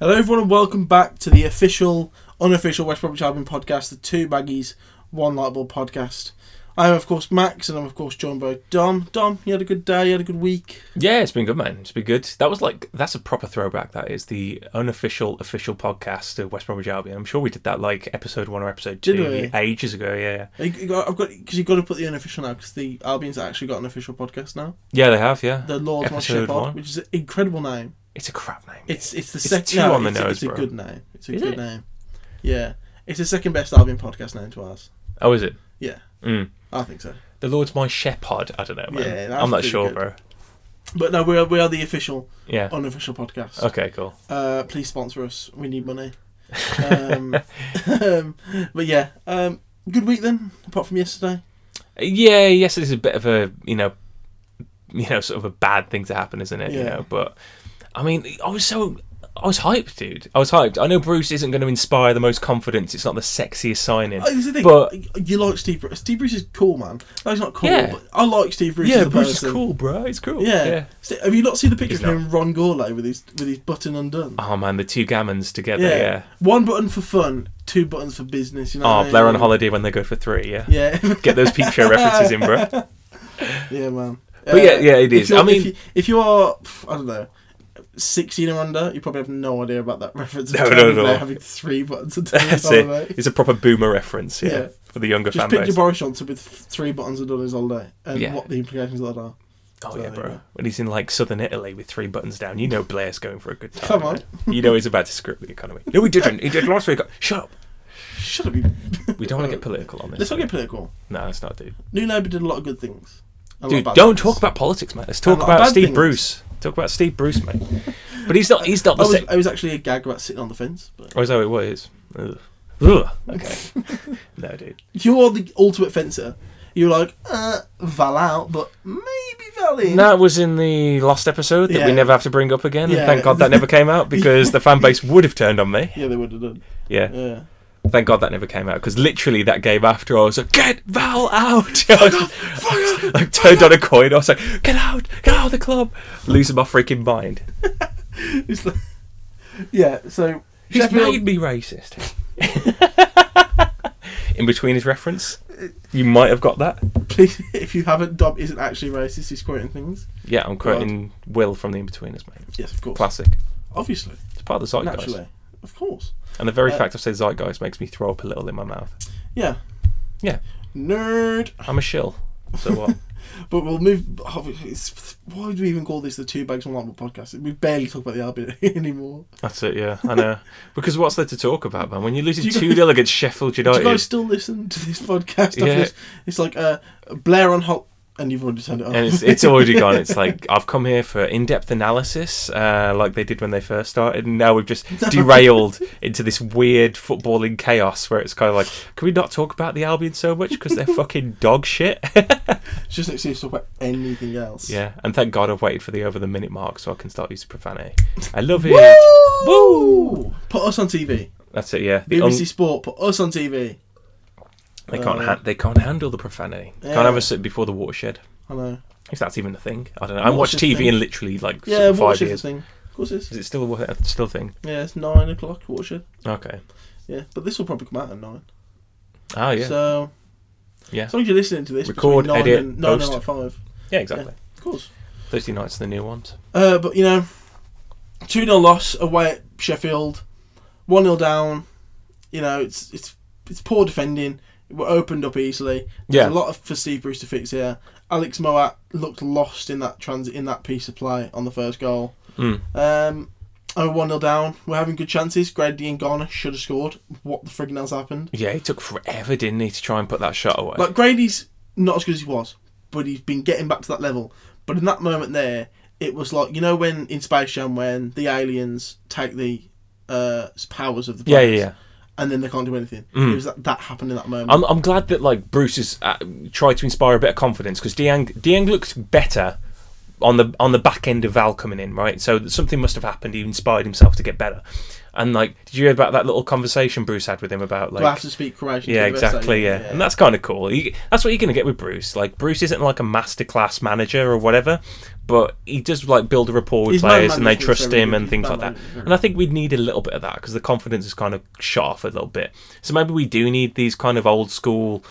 Hello, everyone, and welcome back to the official, unofficial West Bromwich Albion podcast, the Two Baggies, One Lightball podcast. I am, of course, Max, and I'm, of course, joined by Dom. Dom, you had a good day, you had a good week. Yeah, it's been good, man. It's been good. That was like that's a proper throwback. That is the unofficial official podcast of West Bromwich Albion. I'm sure we did that like episode one or episode two ages ago. Yeah, I've got because you've got to put the unofficial now because the Albion's actually got an official podcast now. yeah, they have. Yeah, The Lord's Episode one. which is an incredible name. It's a crap name. It's it's the It's second. too no, on the it's, nose, it's a good name. It's a Is good it? name. Yeah, it's the second best Albion podcast name to ours. oh, is it? Yeah, Mm. I think so. The Lord's my shepherd. I don't know, man. Yeah, that's I'm not sure, good. bro. But no, we are we are the official, Yeah. unofficial podcast. Okay, cool. Uh, please sponsor us. We need money. Um, um, but yeah, um, good week then. Apart from yesterday. Yeah, yes, it is a bit of a you know, you know, sort of a bad thing to happen, isn't it? You Yeah. know, but I mean, I was so. I was hyped, dude. I was hyped. I know Bruce isn't going to inspire the most confidence. It's not the sexiest signing. Oh, this is the thing. But- you like Steve Bruce. Steve Bruce is cool, man. No, he's not cool. Yeah. But I like Steve Bruce. yeah, as a Bruce is cool, bro. He's cool. Yeah. St- Have you not seen the picture He's of him and Ron Gourlay with his with his button undone? Oh man, the two gammons together. yeah. Yeah. One button for fun, two buttons for business. You know. Oh, what I Blair on holiday when they go for three. Yeah. Yeah. Get those peep show references in, bro. Yeah, man. But yeah, uh, yeah, it if is. you're- I mean- if you, if you are, I don't know, sixteen or under, you probably have no idea about that reference. of No, no, no. Blair Having three buttons and turning That's his it. holiday. It's a proper boomer reference. Yeah. Yeah. For the younger Just fan picture base. Boris Johnson with three buttons and done his holiday, and Yeah. what the implications of that are. Oh So, yeah, yeah. bro. When he's in like southern Italy with three buttons down, you know Blair's going for a good time. Come on. man. You know he's about to screw up the economy. No, he didn't. He did last week. Shut up. Shut up, you. We don't want to get political on this. Let's not get political. No, let's not, dude. New Labour did a lot of good things. and Dude, don't things. talk about politics, man. Let's talk about Steve things. Bruce. Talk about Steve Bruce, mate. But he's not. He's not I the was, same. I was actually a gag about sitting on the fence, but Oh, is that what it was? Ugh. Ugh. Okay. no, dude. you're the ultimate fencer. You're like, uh, Val out, but maybe Val in. That was in the last episode that we Yeah. never have to bring up again. Yeah. And thank God that never came out because the fan base would have turned on me. Yeah, they would have done. Yeah. Yeah. Thank God that never came out because literally that game after I was like, "Get Val out!" I was- like turned on a coin. I was like, "Get out! Get out of the club!" Losing my freaking mind. It's like, yeah, so He's Sheffield- made me racist. In between his reference, you might have got that. please, if you haven't, Dom isn't actually racist. He's quoting things. Yeah, I'm quoting Will from the Inbetweeners, mate. Yes, of course. Classic. Obviously, It's part of the zeitgeist. naturally, of course. And the very Uh, fact I say zeitgeist makes me throw up a little in my mouth. Yeah. Yeah. Nerd. I'm a shill. So what? But we'll move. obviously, why do we even call this the Two Bags One Lightball podcast? We barely talk about the Albion anymore. That's it, yeah. I know. because what's there to talk about, man? When you're losing you 2 0 against Sheffield Do United. you guys still listen to this podcast? Yeah. It's, it's like uh, Blair on hot, and you've already turned it off. and it's, it's already gone. It's like I've come here for in-depth analysis, uh, like they did when they first started, and now we've just derailed into this weird footballing chaos where it's kind of like, can we not talk about the Albion so much because they're fucking dog shit? It's just an excuse to talk about anything else. yeah, and thank God I've waited for the over the minute mark so I can start using profanity. I love it. Woo! Woo! Put us on TV. That's it. Yeah, the BBC un- Sport. Put us on TV. They can't Uh, ha- they can't handle the profanity. Yeah. Can't have us sit before the watershed. I know. If that's even a thing, I don't know. I watched TV thing. in literally like Yeah, five watch years. thing. Of course it is. Is it still a still a thing? Yeah, it's nine o'clock. Watershed. Okay. Yeah, but this will probably come out at nine. Oh yeah. So Yeah. as long as you're listening to this, Record, nine edit, and nine post. and like five. yeah, exactly. Of course. Thursday nights are the new ones. Uh, but you know, two 0 loss away at Sheffield, one 0 down. You know, it's it's it's poor defending. We're opened up easily. There's Yeah. a lot of, for Steve Bruce to fix here. Alex Mowatt looked lost in that transit in that piece of play on the first goal. Mm. Um, and one 0 down. We're having good chances. Grady and Garner should have scored. What the friggin' else happened? Yeah, it took forever, didn't he, to try and put that shot away? Like Grady's not as good as he was, but he's been getting back to that level. But in that moment there, it was like you know when in Space Jam when the aliens take the uh, powers of the yeah, yeah, yeah. And then they can't do anything. Mm. It was that, that happened in that moment. I'm, I'm glad that like Bruce has uh, tried to inspire a bit of confidence because Diang Diang looked better on the on the back end of Val coming in, right? So something must have happened. He inspired himself to get better. And like, did you hear about that little conversation Bruce had with him about like? Do I have to speak Croatian? yeah, to the best I exactly. can? Yeah, and that's kind of cool. He, that's what you're gonna get with Bruce. Like, Bruce isn't like a masterclass manager or whatever, but he does like build a rapport with man players, and they trust him and things like that. very And I think we'd need a little bit of that because the confidence is kind of shot off a little bit. So maybe we do need these kind of old school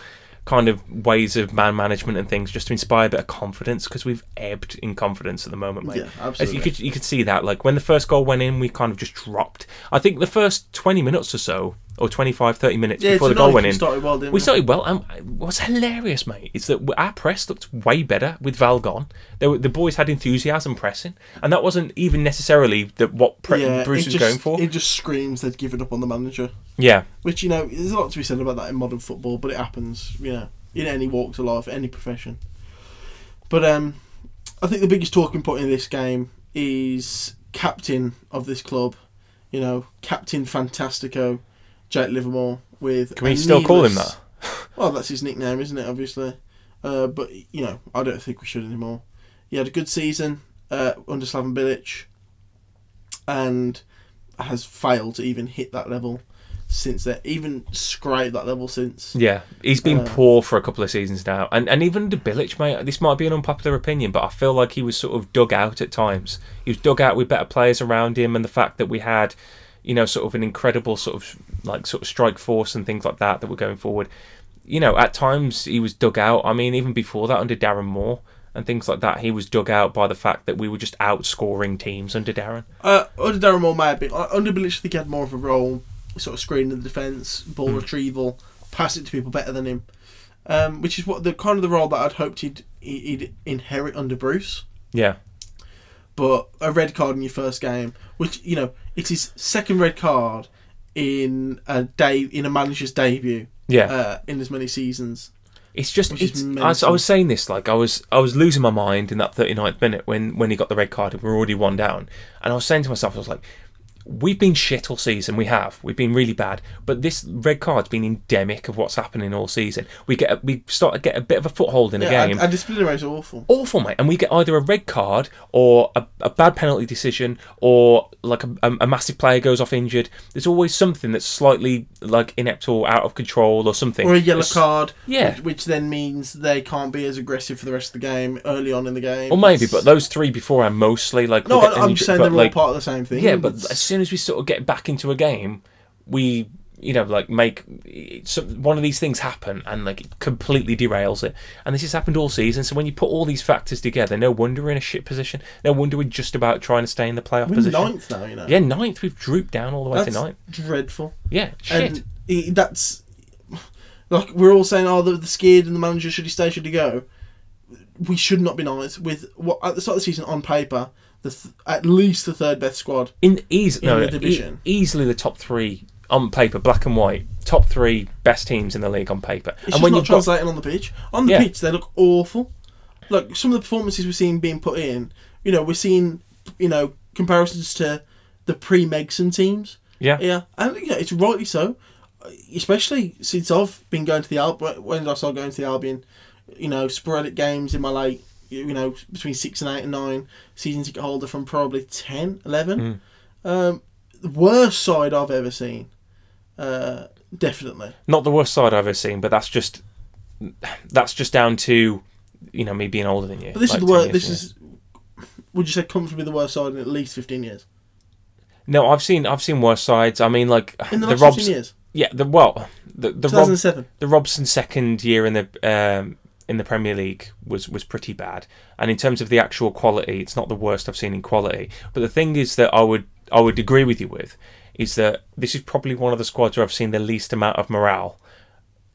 kind of ways of man management and things just to inspire a bit of confidence because we've ebbed in confidence at the moment, mate. Yeah, As absolutely. you could you could see that like when the first goal went in, we kind of just dropped. I think the first twenty minutes or so, or 25, 30 minutes yeah, before the goal went we in, started well, didn't we started well, and what's hilarious, mate, is that our press looked way better with Val gone. They were, the boys had enthusiasm pressing, and that wasn't even necessarily the, what pre- yeah, Bruce was just, going for. It just screams they'd given up on the manager. yeah, Which you know, there's a lot to be said about that in modern football, but it happens, you know, in any walks of life, any profession. But um, I think the biggest talking point in this game is captain of this club. You know, Captain Fantastico, Jake Livermore. With can we still call him that? Well, that's his nickname, isn't it? Obviously, uh, but you know, I don't think we should anymore. He had a good season uh, under Slaven Bilic, and has failed to even hit that level since then. Even scrape that level since. Yeah, he's been Uh, poor for a couple of seasons now, and and even the Bilic, mate. This might be an unpopular opinion, but I feel like he was sort of dug out at times. He was dug out with better players around him, and the fact that we had, you know, sort of an incredible sort of like sort of strike force and things like that that were going forward. You know, at times he was dug out. I mean, even before that, under Darren Moore and things like that, he was dug out by the fact that we were just outscoring teams under Darren. Uh, under Darren Moore, maybe uh, under Bilic, I think he had more of a role, sort of screening the defence, ball Hmm. retrieval, pass it to people better than him. Um, which is what the kind of the role that I'd hoped he'd he'd inherit under Bruce. Yeah, but a red card in your first game, which you know it's his second red card in a day in a manager's debut yeah. uh, in as many seasons. It's just it's, I, was. I was saying this like I was I was losing my mind in that 39th minute when when he got the red card and we are already one down and I was saying to myself I was like we've been shit all season we have we've been really bad but this red card's been endemic of what's happening all season we get a, we start to get a bit of a foothold in the Yeah, game and, and disciplinary is awful. awful, mate. And we get either a red card or a, a bad penalty decision or like a, a, a massive player goes off injured. There's always something that's slightly like inept or out of control or something. Or a yellow It's- card, Yeah. which, which then means they can't be as aggressive for the rest of the game early on in the game. Or maybe, but those three before are mostly like. no, I'm injured, saying they're like, all part of the same thing. Yeah, but It's- soon as we sort of get back into a game, we you know like make some, one of these things happen and like it completely derails it. And this has happened all season. So when you put all these factors together, no wonder we're in a shit position. No wonder we're just about trying to stay in the playoff we're position. ninth now, you know. Yeah, ninth. We've drooped down all the way that's to ninth. dreadful. Yeah, shit. And that's like we're all saying, oh, the, the scared and the manager should he stay, should he go? We should not be nice with what at the start of the season on paper, the th- at least the third best squad. in easy, in no, the no, e- easily the top three on paper, black and white, top three best teams in the league on paper. It's and when not you've got translating on the pitch. On the Yeah. pitch, they look awful. Like some of the performances we're seeing being put in, you know, we're seeing, you know, comparisons to the pre-Megson teams. yeah, Yeah, and you know, it's rightly so, especially since I've been going to the Albion. When I start going to the Albion? You know, sporadic games in my late, you know, between six and eight and nine. Season ticket holder from probably 10, 11. Hmm. Um, the worst side I've ever seen. Uh, definitely. not the worst side I've ever seen, but that's just that's just down to you know me being older than you. But this like is the worst. This is. Would you say comfortably the worst side in at least fifteen years? no. I've seen I've seen worse sides. I mean, like In the, the last Robs. fifteen years, Yeah, the well, the the Rob, the Robson second year in the um, in the Premier League was was pretty bad. And in terms of the actual quality, it's not the worst I've seen in quality. But the thing is that I would I would agree with you with is that this is probably one of the squads where I've seen the least amount of morale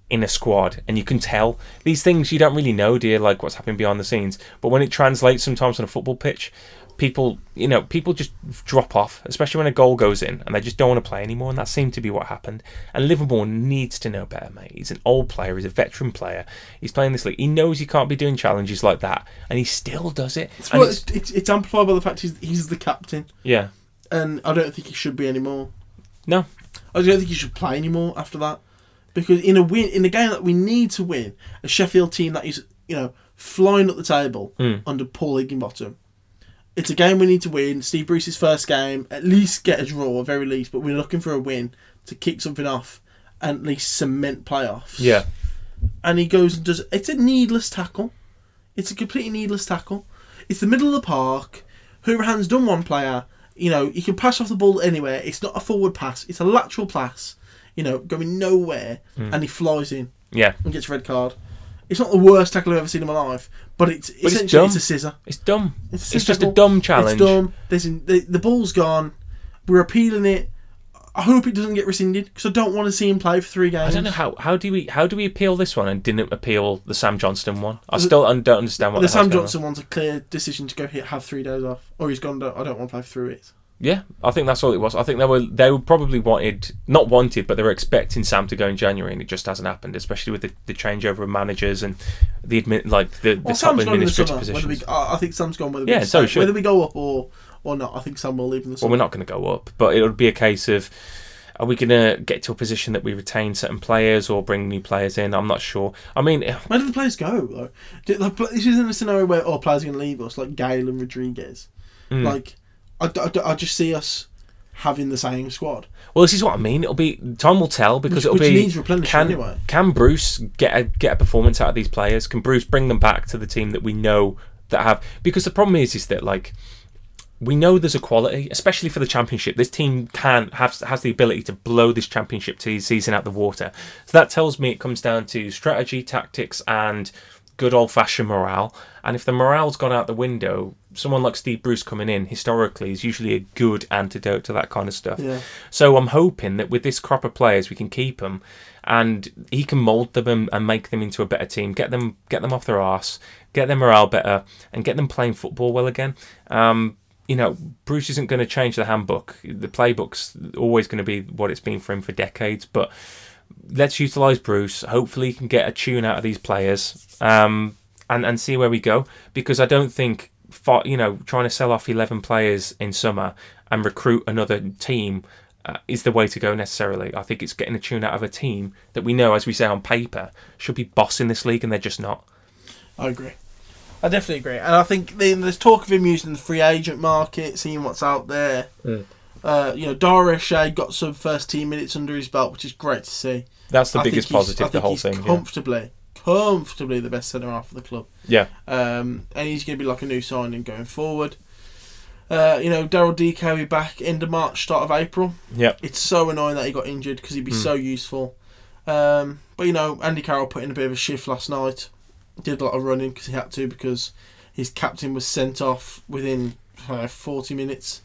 in a squad and you can tell these things you don't really know dear like what's happening behind the scenes but when it translates sometimes on a football pitch people you know people just drop off especially when a goal goes in and they just don't want to play anymore and that seemed to be what happened. And Livermore needs to know better mate. He's an old player he's a veteran player he's playing this league he knows he can't be doing challenges like that and he still does it. It's, well, it's- it's, it's, it's amplified by the fact he's, he's the captain, yeah. And I don't think he should be anymore. no. I don't think he should play anymore after that, because in a win in a game that we need to win, a Sheffield team that is you know flying up the table Mm. under Paul Heckingbottom, It's a game we need to win. Steve Bruce's first game, at least get a draw, at very least. But we're looking for a win to kick something off and at least cement playoffs. Yeah. And he goes and does. It's a needless tackle. It's a completely needless tackle. It's the middle of the park. Hurahan's done one player. You know, he can pass off the ball anywhere. It's not a forward pass. It's a lateral pass. You know, going nowhere, Hmm. and he flies in Yeah. and gets a red card. It's not the worst tackle I've ever seen in my life, but it's it's essentially dumb. it's a scissor. It's dumb. It's, It's just a dumb challenge. It's dumb. There's in, the, the ball's gone. We're appealing it. I hope it doesn't get rescinded because I don't want to see him play for three games. I don't know how how do we how do we appeal this one and didn't appeal the Sam Johnstone one? I still don't understand what The the, Sam Johnstone on. One's a clear decision to go hit, have three days off, or he's gone. I don't want to play through it. Yeah, I think that's all it was. I think they were they were probably wanted not wanted, but they were expecting Sam to go in January, and it just hasn't happened. Especially with the, the changeover of managers and the admit like the, the top the administrative summer. Positions. we, I think Sam's gone whether Yeah, we so whether we go up or or not. I think Sam will leave in the Well, summer. we're not going to go up, but it would be a case of are we going to get to a position that we retain certain players or bring new players in? I'm not sure. I mean, Where do the players go though? The, this isn't a scenario where all players are going to leave us like Gayle and Rodriguez. mm. Like I, I, I just see us having the same squad, well, this is what I mean. It'll be time will tell because which, it'll which be needs can anyway. can Bruce get a get a performance out of these players? Can Bruce bring them back to the team that we know that have? Because the problem is, is that like we know there's a quality, especially for the championship. This team can have has the ability to blow this championship season out of the water. So that tells me it comes down to strategy, tactics, and good old fashioned morale. And if the morale's gone out the window, someone like Steve Bruce coming in historically is usually a good antidote to that kind of stuff. Yeah. So I'm hoping that with this crop of players, we can keep them, and he can mould them and, and make them into a better team. Get them, get them off their arse, get their morale better, and get them playing football well again. Um, you know, Bruce isn't going to change the handbook. The playbook's always going to be what it's been for him for decades. But let's utilise Bruce. Hopefully, he can get a tune out of these players, um, and and see where we go. Because I don't think, fo- you know, trying to sell off eleven players in summer and recruit another team uh, is the way to go necessarily. I think it's getting a tune out of a team that we know, as we say on paper, should be bossing this league, and they're just not. I agree. I definitely agree, and I think there's talk of him using the free agent market, seeing what's out there. Mm. Uh, you know, Dara O'Shea got some first team minutes under his belt, which is great to see. That's the I biggest positive. The whole thing. Yeah. comfortably, comfortably the best centre half of the club. yeah. Um, and he's going to be like a new signing going forward. Uh, you know, Daryl Dike will be back end of March, start of April. Yep. It's so annoying that he got injured because he'd be Mm. so useful. Um, but you know, Andy Carroll put in a bit of a shift last night. Did a lot of running because he had to because his captain was sent off within I know, 40 minutes.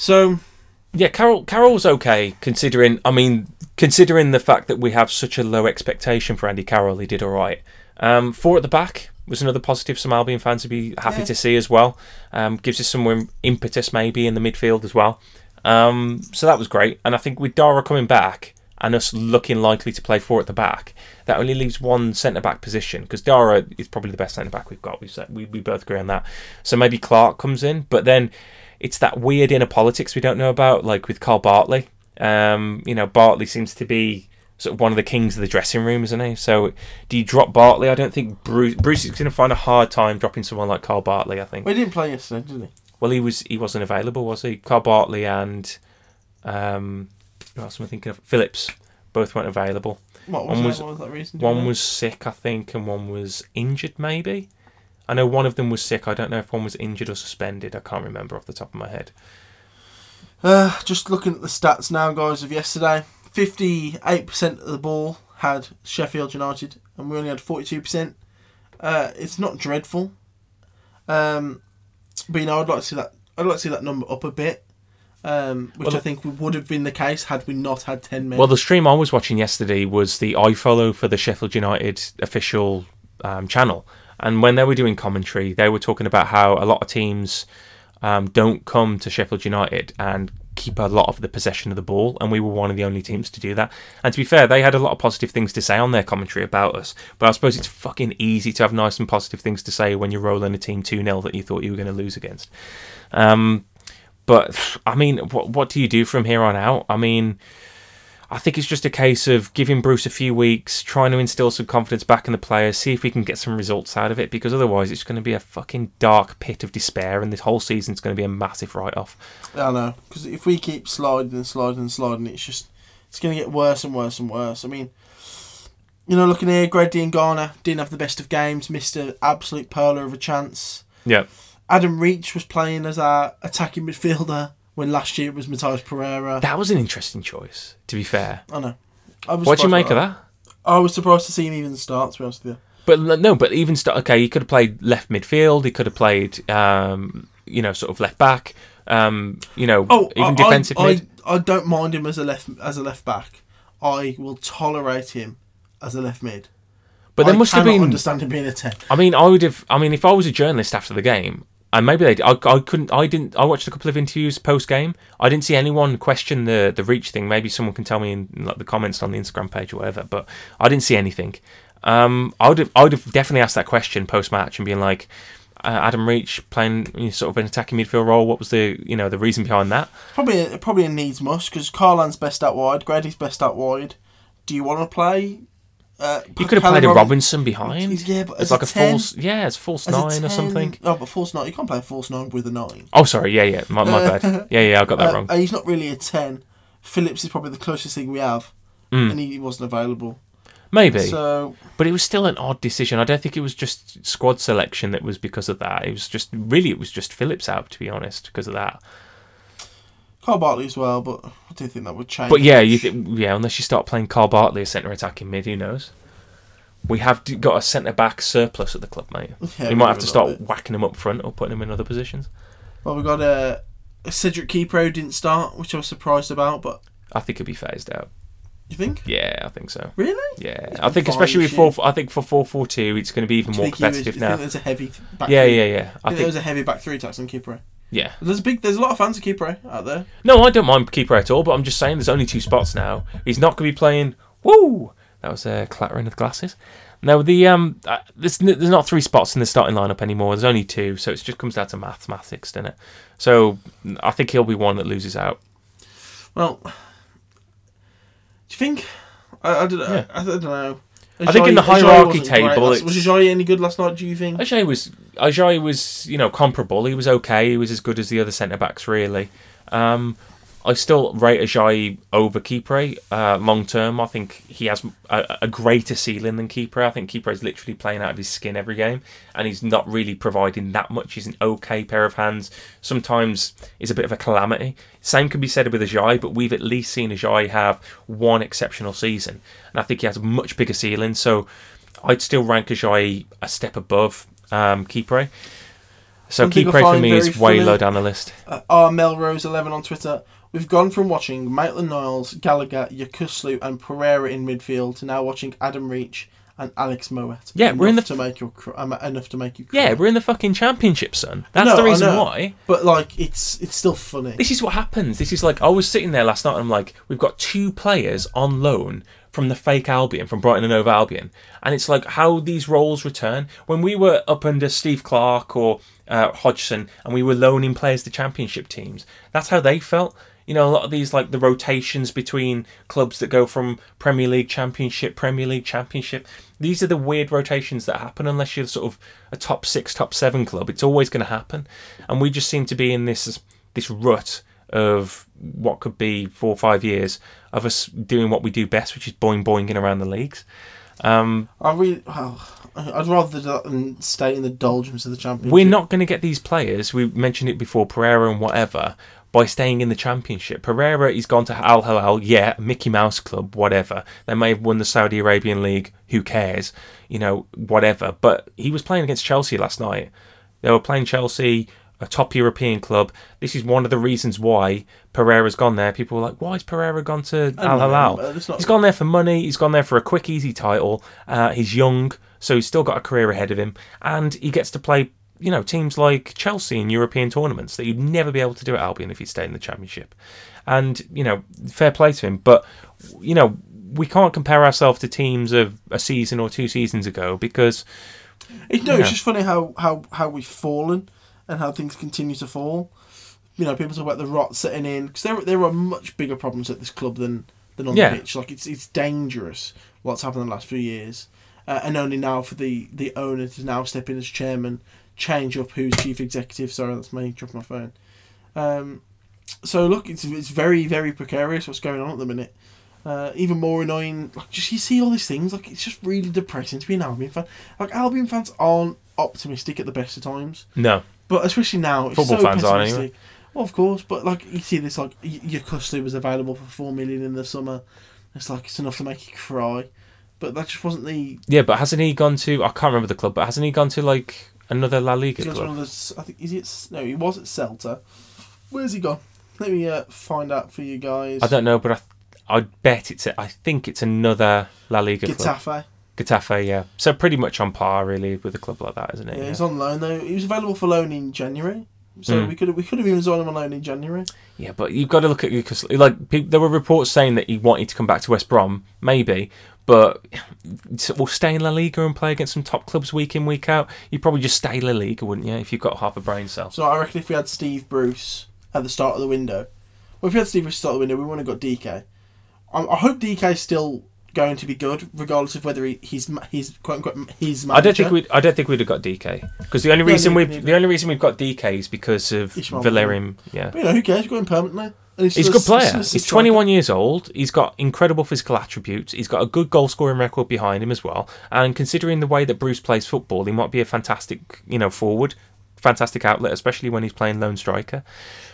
So Yeah, Carroll. Carroll's okay considering. I mean, considering the fact that we have such a low expectation for Andy Carroll, he did all right. Um, four at the back was another positive. Some Albion fans would be happy Yeah. to see as well. Um, gives us some impetus maybe in the midfield as well. Um, so that was great. And I think with Dara coming back and us looking likely to play four at the back, that only leaves one centre back position because Dara is probably the best centre back we've got. We've we we both agree on that. So maybe Clark comes in, but then it's that weird inner politics we don't know about, like with Carl Bartley. Um, you know, Bartley seems to be sort of one of the kings of the dressing room, isn't he? So, do you drop Bartley? I don't think Bruce Bruce is going to find a hard time dropping someone like Carl Bartley. I think. we didn't play yesterday, did he? Well, he was he wasn't available, was he? Carl Bartley and um, who else am I thinking of? Phillips both weren't available. What was, One that? was- what was that reason? One know? was sick, I think, and one was injured, maybe. I know one of them was sick. I don't know if one was injured or suspended. I can't remember off the top of my head. Uh, just looking at the stats now, guys, of yesterday. 58% of the ball had Sheffield United, and we only had 42%. Uh, it's not dreadful. Um, but, you know, I'd like to see that, I'd like to see that number up a bit. Um, which Well, I think would have been the case had we not had 10 men. Well, the stream I was watching yesterday was the I follow for the Sheffield United official um, channel, and when they were doing commentary, they were talking about how a lot of teams um, don't come to Sheffield United and keep a lot of the possession of the ball, and we were one of the only teams to do that. And to be fair, they had a lot of positive things to say on their commentary about us. But I suppose it's fucking easy to have nice and positive things to say when you're rolling a team two 0 that you thought you were going to lose against. Um, but I mean, what what do you do from here on out? I mean, I think it's just a case of giving Bruce a few weeks, trying to instill some confidence back in the players, see if we can get some results out of it. Because otherwise, it's going to be a fucking dark pit of despair, and this whole season's going to be a massive write-off. I know because if we keep sliding and sliding and sliding, it's just it's going to get worse and worse and worse. I mean, you know, looking here, Greg Garner didn't have the best of games, missed an absolute perler of a chance. Yeah. Adam Reach was playing as our attacking midfielder when last year it was Matheus Pereira. That was an interesting choice, to be fair. I know. I was What do you make of that? I was surprised to see him even start. To be honest with you. But no, but even start. Okay, he could have played left midfield. He could have played, um, you know, sort of left back. Um, you know, Oh, even I, defensive I, mid. I, I don't mind him as a left as a left back. I will tolerate him as a left mid. but there I must have been. understand him being a ten. I mean, I would have. I mean, if I was a journalist after the game, and maybe they, I, I couldn't. I didn't. I watched a couple of interviews post game. I didn't see anyone question the the reach thing. Maybe someone can tell me in like the comments on the Instagram page or whatever. But I didn't see anything. Um, I would have. I would have definitely asked that question post match and being like. Uh, Adam Reach playing you know, sort of an attacking midfield role. What was the you know the reason behind that? Probably probably a needs must because Karlan's best out wide, Grady's best out wide. Do you want to play? Uh, You could have played a Robinson behind. Yeah, but It's like a a false, yeah, it's false as nine or something. Oh, but false nine. You can't play a false nine with a nine. Oh, sorry, yeah, yeah, my, my bad. Yeah, yeah, I got that Uh, wrong. he's not really a ten. Phillips is probably the closest thing we have, Mm. and he wasn't available. Maybe, So but it was still an odd decision. I don't think it was just squad selection that was because of that. It was just really, it was just Phillips out, to be honest, because of that. Carl Bartley as well, but I do think that would change. But yeah, you th- yeah, unless you start playing Carl Bartley as centre attacking mid, who knows? We have got a centre back surplus at the club, mate. Yeah, we might have to start bit. whacking them up front or putting them in other positions. Well, we got a, a Cedric Kipre who didn't start, which I was surprised about. But I think he'll be phased out. you think Yeah, I think so. really? Yeah, I think especially with four. I think for four four two, it's going to be even more was- competitive do now. there's a heavy back Yeah, three? yeah, yeah. I I think, think there was a heavy back three attacks on Keeper. Yeah. There's a big. There's a lot of fans of Kipre out there. No, I don't mind Kipre at all, but I'm just saying there's only two spots now. He's not going to be playing. Woo! That was a clattering of glasses. No, the um, uh, there's, there's not three spots in the starting lineup anymore. There's only two, so it just comes down to mathematics, doesn't it? So I think he'll be one that loses out. Well, do you think? I, I don't know. Yeah. I, don't know. I think in the hierarchy table, last- was Ajayi any good last night? Do you think? Ajay was Ajay was you know comparable. He was okay. He was as good as the other centre backs really. Um, I still rate Ajay over Kipre uh, long term. I think he has a, a greater ceiling than Kipre. I think Kipre is literally playing out of his skin every game, and he's not really providing that much. He's an okay pair of hands. Sometimes he's a bit of a calamity. Same can be said with Ajay, but we've at least seen Ajay have one exceptional season, and I think he has a much bigger ceiling. So I'd still rank Ajay a step above um, Kipre. So Kipre for me is way low down the list. Uh, R Melrose eleven on Twitter. We've gone from watching Maitland Niles, Gallagher, Yokuslu, and Pereira in midfield to now watching Adam Reach and Alex Mowatt. Yeah, we're in Enough the- to make you cr- um, enough to make you. Cry. Yeah, we're in the fucking championship, son. That's the reason why. but like it's it's still funny. This is what happens. This is like I was sitting there last night and I'm like, we've got two players on loan from the fake Albion, from Brighton and Hove Albion. And it's like how these roles return. When we were up under Steve Clarke or uh, Hodgson and we were loaning players to championship teams, that's how they felt. You know, a lot of these like the rotations between clubs that go from Premier League Championship, Premier League Championship. These are the weird rotations that happen unless you're sort of a top six, top seven club. It's always going to happen, and we just seem to be in this this rut of what could be four or five years of us doing what we do best, which is boing boinging around the leagues. Um, I really, well, I'd rather that than stay in the doldrums of the championship. we're not going to get these players. We mentioned it before, Pereira and whatever, by staying in the championship. Pereira, he's gone to Al Hilal, yeah, Mickey Mouse Club, whatever. They may have won the Saudi Arabian League. Who cares? You know, whatever. But he was playing against Chelsea last night. They were playing Chelsea, a top European club. This is one of the reasons why Pereira's gone there. People were like, "Why has Pereira gone to Al Hilal?" not- He's gone there for money. He's gone there for a quick, easy title. Uh, he's young, so he's still got a career ahead of him, and he gets to play, you know, teams like Chelsea in European tournaments that you'd never be able to do at Albion if he stayed in the Championship. And you know, fair play to him, but you know, we can't compare ourselves to teams of a season or two seasons ago because It, no, Yeah. it's just funny how, how, how we've fallen and how things continue to fall. You know, people talk about the rot setting in because there there are much bigger problems at this club than than on Yeah. the pitch. Like it's it's dangerous what's happened in the last few years, uh, and only now for the the owner to now step in as chairman, change up who's chief executive. Sorry, that's me dropping my phone. Um, so look, it's it's very very precarious what's going on at the minute. Uh, even more annoying, like just you see all these things, like it's just really depressing to be an Albion fan. Like Albion fans aren't optimistic at the best of times, No, but especially now, it's Football so fans aren't pessimistic. Well, of course, but like you see this, like y- Yokuslu was available for four million in the summer. It's like it's enough to make you cry, but that just wasn't the. yeah, but hasn't he gone to? I can't remember the club, but hasn't he gone to like another La Liga He was one club? of the. I think is it? No, he was at Celta. Where's he gone? Let me uh, find out for you guys. I don't know, but I, I bet it's. A, I think it's another La Liga club. Getafe. Getafe, yeah. So pretty much on par, really, with a club like that, isn't it? Yeah, Yeah. he's on loan though. He was available for loan in January, so Mm. we could have we could have even signed him on loan in January. Yeah, but you've got to look at because like there were reports saying that he wanted to come back to West Brom, maybe, but we'll stay in La Liga and play against some top clubs week in week out. You'd probably just stay in La Liga, wouldn't you? If you've got half a brain cell. So I reckon if we had Steve Bruce at the start of the window, well, if we had Steve Bruce at the start of the window, we wouldn't have got Dike. I, I hope Dike is still going to be good, regardless of whether he, he's he's quote unquote his manager. I don't think we. I don't think we'd have got Dike because the only reason neither- we've the only reason we've got Dike is because of Ishmael Valerian. Yeah, But, you know who cares? We've got him permanently. And he's a good player. a He's 21 years old. He's got incredible physical attributes. He's got a good goal scoring record behind him as well. And considering the way that Bruce plays football, he might be a fantastic, you know, forward, fantastic outlet, especially when he's playing lone striker.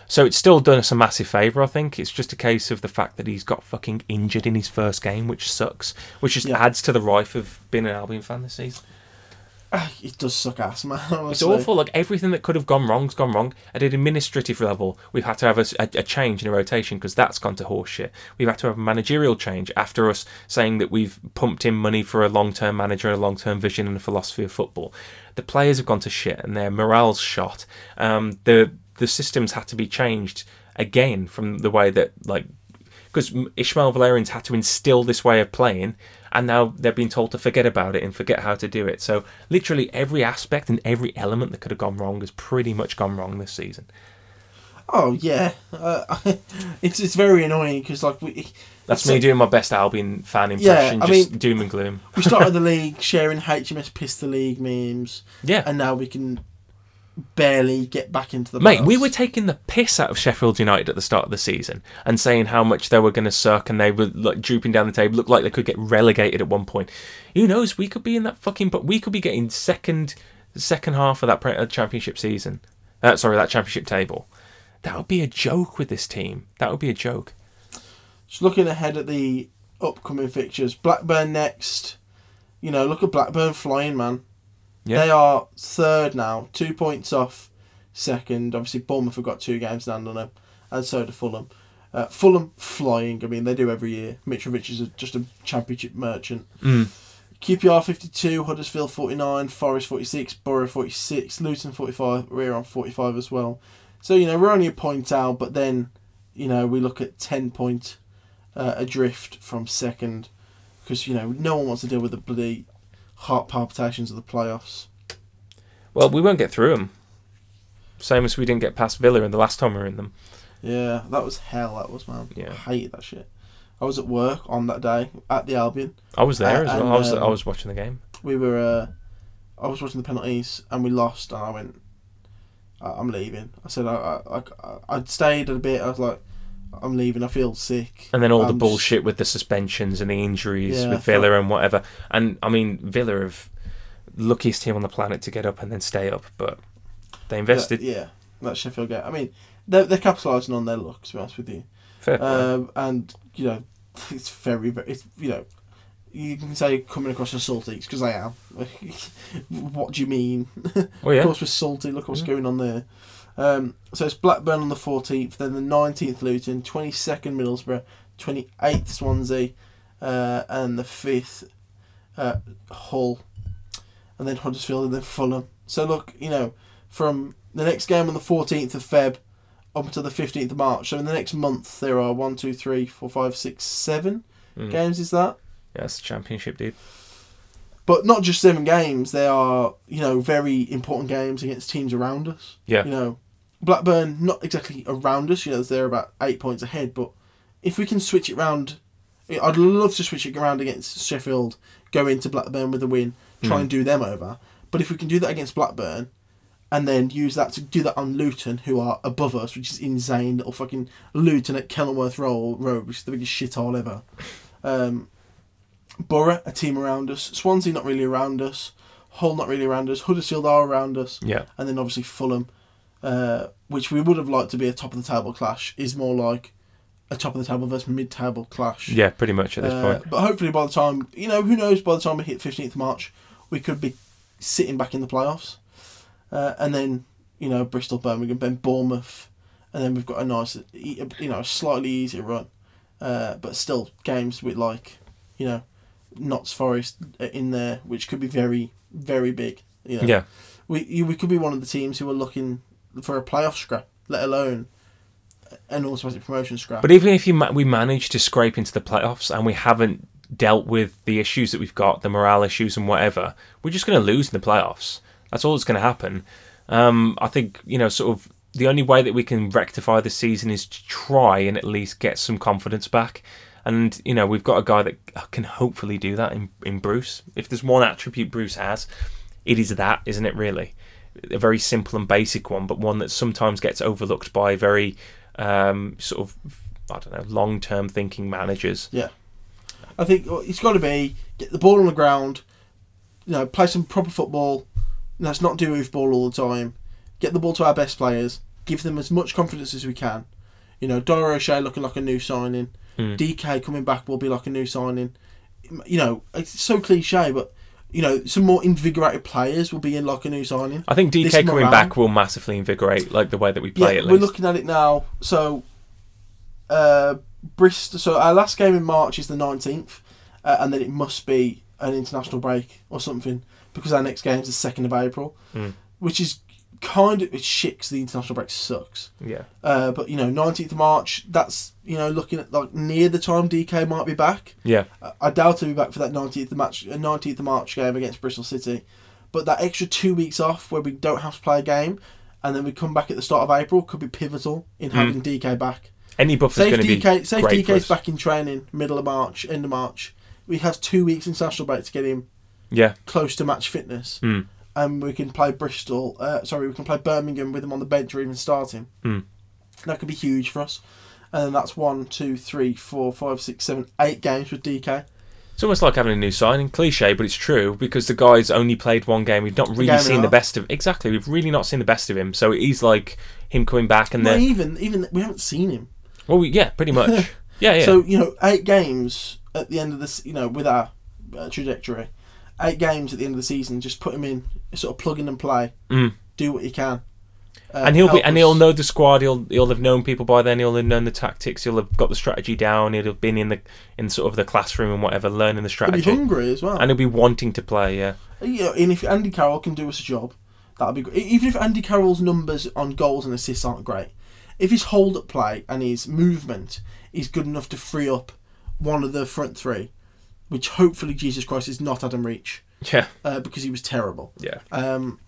So it's still done us a massive favour, I think. It's just a case of the fact that he's got fucking injured in his first game, which sucks. Which just Yeah. adds to the rife of being an Albion fan this season. It does suck ass, man. It's awful. Like everything that could have gone wrong's gone wrong. At an administrative level, we've had to have a, a, a change in a rotation because that's gone to horseshit. We've had to have a managerial change after us saying that we've pumped in money for a long-term manager, and a long-term vision, and a philosophy of football. The players have gone to shit, and their morale's shot. Um, the the systems had to be changed again from the way that like because Ishmael Valerian's had to instill this way of playing, and now they're being told to forget about it and forget how to do it. So literally every aspect and every element that could have gone wrong has pretty much gone wrong this season. Oh yeah, uh, it's it's very annoying because like we That's me doing my best Albion fan impression. Yeah, I just mean- doom and gloom. we started the league sharing HMS Piss the League memes, Yeah. and now we can barely get back into the. Mate, we were taking the piss out of Sheffield United at the start of the season and saying how much they were going to suck and they were like drooping down the table, looked like they could get relegated at one point. Who knows? We could be in that fucking, but we could be getting second, second half of that pre- uh, championship season. Uh, sorry, that championship table. That would be a joke with this team. That would be a joke. Just looking ahead at the upcoming fixtures, Blackburn next. You know, look at Blackburn flying, man. Yeah. They are third now, two points off second. Obviously, Bournemouth have got two games down on them, and so do Fulham. Uh, Fulham flying. I mean, they do every year. Mitrovic is a, just a championship merchant. Mm. QPR 52, Huddersfield 49, Forest 46, Borough 46, Luton 45, we're on 45 as well. So, you know, we're only a point out, but then, you know, we look at 10 point uh, adrift from second because, you know, no one wants to deal with the bloody heart palpitations of the playoffs. Well, we won't get through them. Same as we didn't get past Villa in the last time we were in them. Yeah, that was hell, that was, man. Yeah. I hated that shit. I was at work on that day at the Albion. I was there Uh, as well. and, I was um, I was watching the game. we were uh, I was watching the penalties and we lost and I went "I- I'm leaving I said I, I, I I'd stayed a bit I was like I'm leaving I feel sick And then all the I'm just- bullshit with the suspensions and the injuries Yeah, with I thought- Villa and whatever. And I mean, Villa have luckiest team on the planet to get up and then stay up, but they invested. yeah, yeah that Sheffield game I mean they're, they're capitalising on their luck to be honest with you Fair um, and you know it's very very it's you know you can say coming across as salty because I am what do you mean well, yeah. Of course, we're salty. Look what's Mhm. going on there. Um, so it's Blackburn on the 14th, then the 19th Luton, 22nd Middlesbrough, 28th Swansea, uh, and the 5th uh, Hull, and then Huddersfield, and then Fulham. So look, you know, from the next game on the 14th of Feb up until the 15th of March. So in the next month, there are one, two, three, four, five, six, seven Mm. games. Is that? Yeah, that's the championship, dude. But not just seven games. They are, you know, very important games against teams around us. Yeah. You know, Blackburn not exactly around us. You know, they're about eight points ahead. But if we can switch it round I'd love to switch it around against Sheffield, go into Blackburn with a win, try Mm. and do them over. But if we can do that against Blackburn, and then use that to do that on Luton, who are above us, which is insane. Little fucking Luton at Kenilworth Road, Road which is the biggest shithole ever. Um, Borough, a team around us. Swansea, not really around us. Hull, not really around us. Huddersfield are around us. Yeah. And then obviously Fulham, uh, which we would have liked to be a top of the table clash, is more like a top of the table versus mid table clash. Yeah, pretty much at this Uh, point. But hopefully by the time, you know, who knows, by the time we hit 15th March, we could be sitting back in the playoffs. Uh, and then, you know, Bristol, Birmingham, then Bournemouth. And then we've got a nice, you know, slightly easier run. Uh, but still games with like, you know, Notts Forest in there, which could be very, very big. You know? Yeah. We, you- we could be one of the teams who are looking for a playoff scrap, let alone an automatic promotion scrap. But even if you ma- we manage to scrape into the playoffs and we haven't dealt with the issues that we've got, the morale issues and whatever, we're just going to lose in the playoffs. That's all that's going to happen. Um, I think you know, sort of the only way that we can rectify the season is to try and at least get some confidence back. And you know, we've got a guy that can hopefully do that in in Bruce. If there's one attribute Bruce has, it is that, isn't it? Really, a very simple and basic one, but one that sometimes gets overlooked by very um, sort of I don't know long term thinking managers. Yeah, I think it's got to be get the ball on the ground, you know, play some proper football. Let's not do roof ball all the time. Get the ball to our best players. Give them as much confidence as we can. You know, Dara O'Shea looking like a new signing. Hmm. Dike coming back will be like a new signing. You know, it's so cliche, but you know, some more invigorated players will be in like a new signing. I think Dike coming morale- back will massively invigorate like the way that we play yeah, we're least. looking at it now. So, uh, Bristol. So our last game in March is the nineteenth, uh, and then it must be an international break or something because our next game is the second of April, Mm. which is kind of it's shit 'cause the international break sucks. yeah, Uh, but you know, nineteenth of March. That's you know looking at like near the time Dike might be back. yeah, I- I doubt he'll be back for that nineteenth of match, nineteenth of March game against Bristol City. But that extra two weeks off where we don't have to play a game, and then we come back at the start of April could be pivotal in having Dike back. any buffer's Say if going to be Dike, say if great for Dike's back in training middle of March, end of March, we have two weeks international break to get him Yeah, close to match fitness, Hmm. and we can play Bristol. Uh, sorry, we can play Birmingham with him on the bench or even starting. Hmm. That could be huge for us. And then that's one, two, three, four, five, six, seven, eight games with Dike. it's almost like having a new signing. Cliche, but it's true because the guy's only played one game. We've not really seen the best of. Exactly, we've really not seen the best of him. So it is like him coming back and then. even, even we haven't seen him. Well, we- yeah, pretty much. Yeah, yeah. So you know, eight games at the end of this, you know, with our uh, trajectory, eight games at the end of the season. Just put him in, sort of plug in and play. Mm. Do what you can. Uh, and he'll be, and he'll know the squad. He'll he'll have known people by then. He'll have known the tactics. He'll have got the strategy down. He'll have been in the in sort of the classroom and whatever, learning the strategy. He'll be hungry as well. And he'll be wanting to play. Yeah, know, and if Andy Carroll can do us a job, that'd be great. Even if Andy Carroll's numbers on goals and assists aren't great, if his hold up play and his movement is good enough to free up one of the front three, which hopefully Jesus Christ is not Adam Reach yeah, uh, because he was terrible. yeah. Um,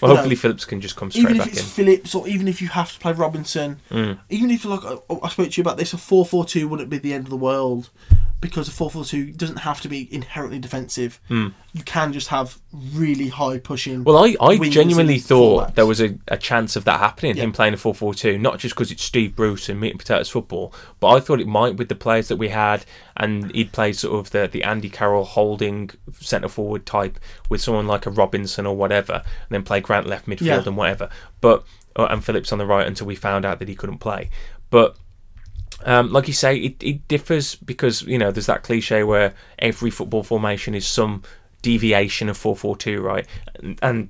Well, hopefully know, Phillips can just come straight even if back it's in. Phillips or even if you have to play Robinson, Mm. even if like I, I spoke to you about this, a four four two wouldn't be the end of the world because a four four two doesn't have to be inherently defensive. Mm. You can just have really high pushing. Well, I, I genuinely thought there was a, a chance of that happening, Yeah. him playing a 4 4 2, not just because it's Steve Bruce and meat and potatoes football, but I thought it might with the players that we had, and he'd play sort of the, the Andy Carroll holding centre forward type with someone like a Robinson or whatever, and then play Grant left midfield Yeah. and whatever. But uh, and Phillips on the right until we found out that he couldn't play. But um, like you say, it, it differs because you know there's that cliche where every football formation is some deviation of four four two, right? And, and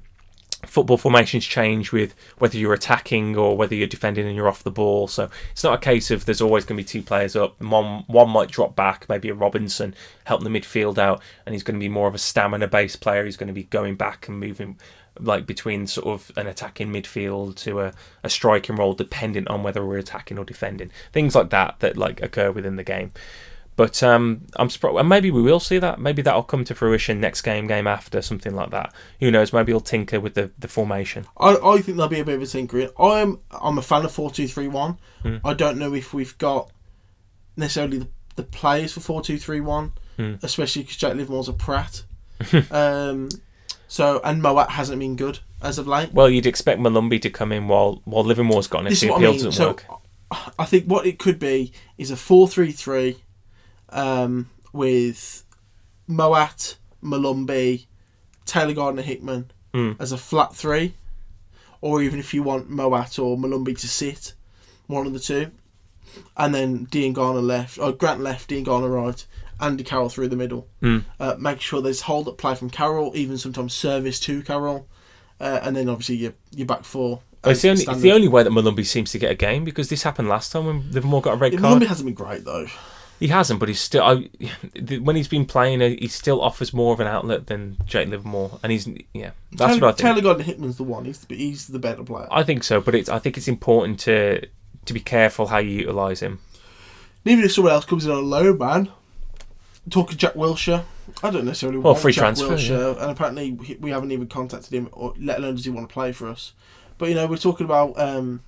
football formations change with whether you're attacking or whether you're defending and you're off the ball. So it's not a case of there's always going to be two players up. One one might drop back, maybe a Robinson help the midfield out, and he's going to be more of a stamina based player. He's going to be going back and moving like between sort of an attacking midfield to a, a striking role dependent on whether we're attacking or defending things like that that like occur within the game but um, I'm surprised, and maybe we will see that. Maybe that'll come to fruition next game, game after, something like that. Who knows? Maybe he'll tinker with the, the formation. I, I think there'll be a bit of a tinkering. I'm I'm a fan of four two three one. Mm. I don't know if we've got necessarily the, the players for four two three one, Hmm. especially because Jake Livermore's a prat. um, so and Mowatt hasn't been good as of late. Well, you'd expect Molumby to come in while while Livermore's gone if This the what I mean. doesn't So work. I think what it could be is a four three three, um, with Mowatt, Molumby, Taylor Gardner Hickman Hmm. as a flat three, or even if you want Mowatt or Molumby to sit, one of the two, and then Diangana left, or Grant left, Diangana right, Andy Carroll through the middle. Hmm. Uh, make sure there's hold up play from Carroll, even sometimes service to Carroll, uh, and then obviously your your back four. It's the only it's the only way that Molumby seems to get a game because this happened last time when Livermore got a red Yeah, card. Molumby hasn't been great though. He hasn't, but he's still. I, when he's been playing, uh, he still offers more of an outlet than Jake Livermore, and he's yeah. That's Taylor, what I think. Taylor Gardner Hitman's the one. He's the, he's the better player. I think so, but it's. I think it's important to to be careful how you utilize him. And even if someone else comes in on a low man, talking Jack Wilshere, I don't necessarily Well, want free Jack transfer, Wilshere, and apparently we- haven't even contacted him, or let alone does he want to play for us. But you know, we're talking about um,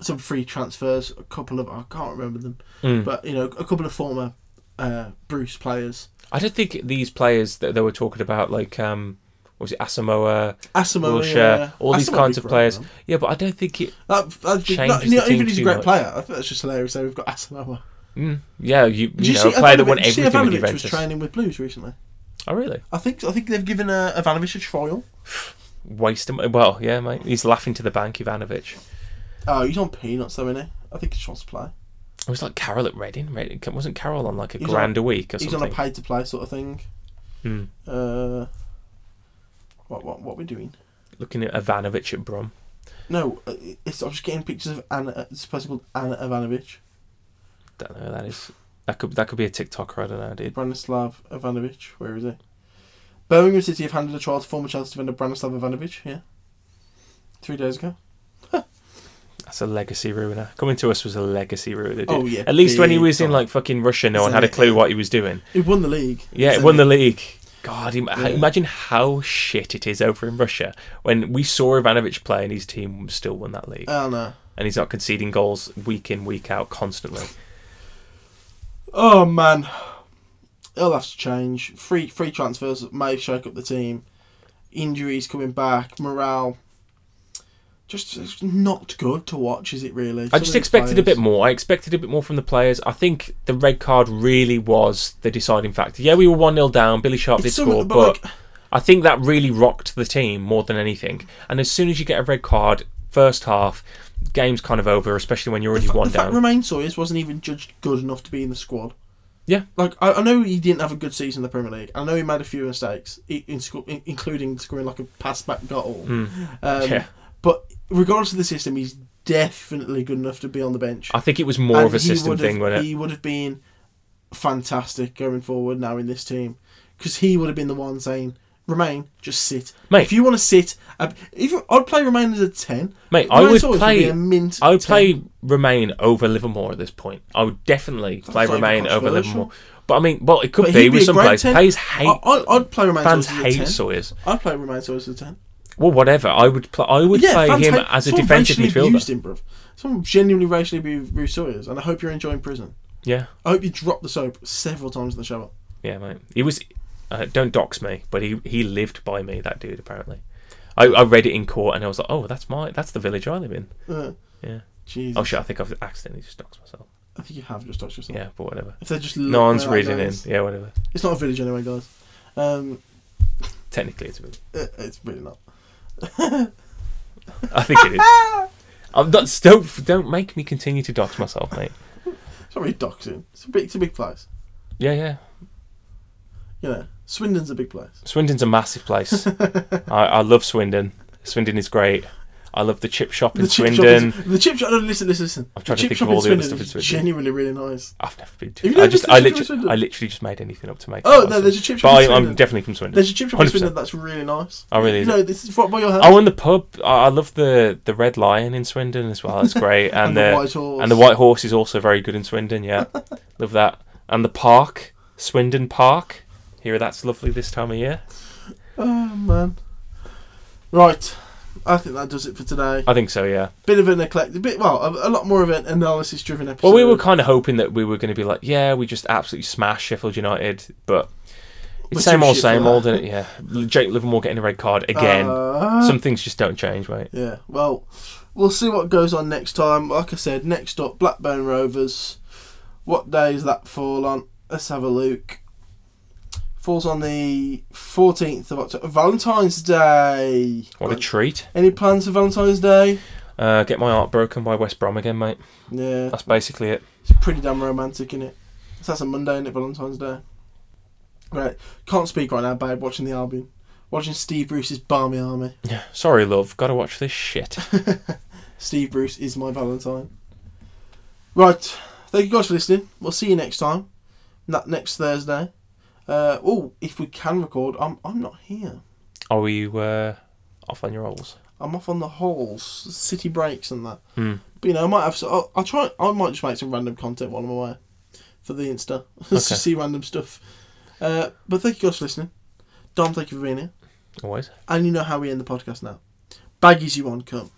some free transfers. A couple of I can't remember them, Mm. but you know, a couple of former uh, Bruce players. I don't think these players that they were talking about, like um, what was it Asamoah, Asamoah, Wilshere, yeah. all these kinds of players. man. Yeah, but I don't think it. That, Changes not, team even he's a great much. player, I think that's just hilarious. So we've got Asamoah. Mm, yeah, you, Did you know, a player that won see everything with Ivanovic was training with Blues recently. Oh, really? I think I think they've given uh, Ivanovic a trial. Waste him. Well, yeah, mate. He's laughing to the bank, Ivanovic. Oh, he's on peanuts though, isn't he? I think he just wants to play. It was like Carroll at Reading. Reading wasn't Carroll on like a He's grand a week or He's something? He's on a pay to play sort of thing. Hmm. Uh, what what what we doing? Looking at Ivanovic at Brom. No, uh, it's I'm just getting pictures of Anna. uh, It's a person called Anna Ivanovic, Don't know who that is. That could that could be a TikToker. I don't know, dude. Branislav Ivanovic. Where is he? Birmingham City have handed a trial to former Chelsea defender Branislav Ivanovic. Yeah, three days ago. That's a legacy ruiner. Coming to us was a legacy ruiner. Dude. Oh yeah. At least when he was in like fucking Russia, no one had a clue what he was doing. he won the league. Yeah, he won the league. God, im- Yeah. imagine how shit it is over in Russia when we saw Ivanovic play and his team still won that league, Oh no. and he's not conceding goals week in week out constantly. Oh man, it'll have to change. Free free transfers may shake up the team. Injuries coming back, morale. Just it's not good to watch, is it really? I Some just expected a bit more. I expected a bit more from the players. I think the red card really was the deciding factor. Yeah, we were 1 0 down. Billy Sharp did It's some- score, but, but like, I think that really rocked the team more than anything. And as soon as you get a red card, first half, game's kind of over, especially when you're already the, fa- one the fact down. Romaine Sawyers wasn't even judged good enough to be in the squad. Yeah. Like I, I know he didn't have a good season in the Premier League. I know he made a few mistakes, in, in, including scoring like a pass back goal. Mm. Um, Yeah. But regardless of the system, he's definitely good enough to be on the bench. I think it was more And of a system thing, wasn't it? He would have been fantastic going forward now in this team because he would have been the one saying, "Remain, just sit." Mate. if you want to sit, uh, even I'd play Romaine as a ten. Mate, I would play. a mint. I would 10. play Romaine over Livermore at this point. I would definitely play Romaine over. Livermore. But I mean, well, it could But be with be some players. 10. Players hate I, I'd play Romaine fans Sawyers as a hate 10. Sawyers. I'd play Romaine Sawyers as a ten. Well, whatever. I would play. I would yeah, play him hate- as a defensive midfielder. abused him, bruv. Someone genuinely racially abused Sawyers, and I hope you're enjoying prison. Yeah, I hope you dropped the soap several times in the shower. yeah, mate. He was. Uh, don't dox me, but he he lived by me. That dude apparently. I, I read it in court and I was like, oh, that's my that's the village I live in. Uh, Yeah. Jesus. Oh shit! I think I've accidentally just doxed myself. I think you have just touched yourself. Yeah, but whatever. If they're just No one's reading in. Yeah, whatever. It's not a village anyway, guys. Um, Technically, it's a village. it's really not. I think it is. I'm not, don't don't make me continue to dox myself, mate. It's not really doxing. It's a big, it's a big place. Yeah, yeah. You know, Swindon's a big place. Swindon's a massive place. I, I love Swindon. Swindon is great. I love the chip shop in The chip Swindon. shop. Is, the chip shop. No, listen, listen, listen. I'm trying the to think of all the other Swindon stuff in Swindon. Genuinely really nice. I've never been to. I just, I the chip shop in literally, Swindon? I literally just made anything up to make. Oh no, there's a chip shop. But in I, I'm definitely from Swindon. There's a chip shop in 100%. Swindon that's really nice. Oh, really, You is know, this is right by your house. Oh, and the pub. I I love the the Red Lion in Swindon as well. It's great, and, and the, the White Horse. and the White Horse is also very good in Swindon. Yeah, love that. And the park, Swindon Park. Here, that's lovely this time of year. Oh man. Right. I think that does it for today. I think so. Yeah. Bit of an eclectic, bit well, a, a lot more of an analysis-driven episode. Well, we were kind of hoping that we were going to be like, yeah, we just absolutely smashed Sheffield United, but We're it's same old, same old, isn't it? Yeah. Jake Livermore getting a red card again. Uh, Some things just don't change, mate. Yeah, well, we'll see what goes on next time. Like I said, next up, Blackburn Rovers. What day does that fall on? Let's have a look. Falls on the 14th of October. Valentine's Day. What a treat. Any plans for Valentine's Day? Uh, get my heart broken by West Brom again, mate. Yeah, That's basically it. it's pretty damn romantic, isn't it? So that's a Monday, isn't it? Valentine's Day. Right, can't speak right now, babe. Watching the Albion. Watching Steve Bruce's Barmy Army. Yeah. Sorry, love. Gotta watch this shit. Steve Bruce is my Valentine. Right. Thank you guys for listening. We'll see you next time. That next Thursday. Uh, oh, if we can record, I'm I'm not here. Are we uh, off on your holes? I'm off on the halls, city breaks and that. Hmm. But you know, I might have. So, I'll, I'll try. I might just make some random content while I'm away for the Insta. Just to Okay. see random stuff. Uh, but thank you guys for listening. Dom, thank you for being here. Always. And you know how we end the podcast now. Baggies, you on, come.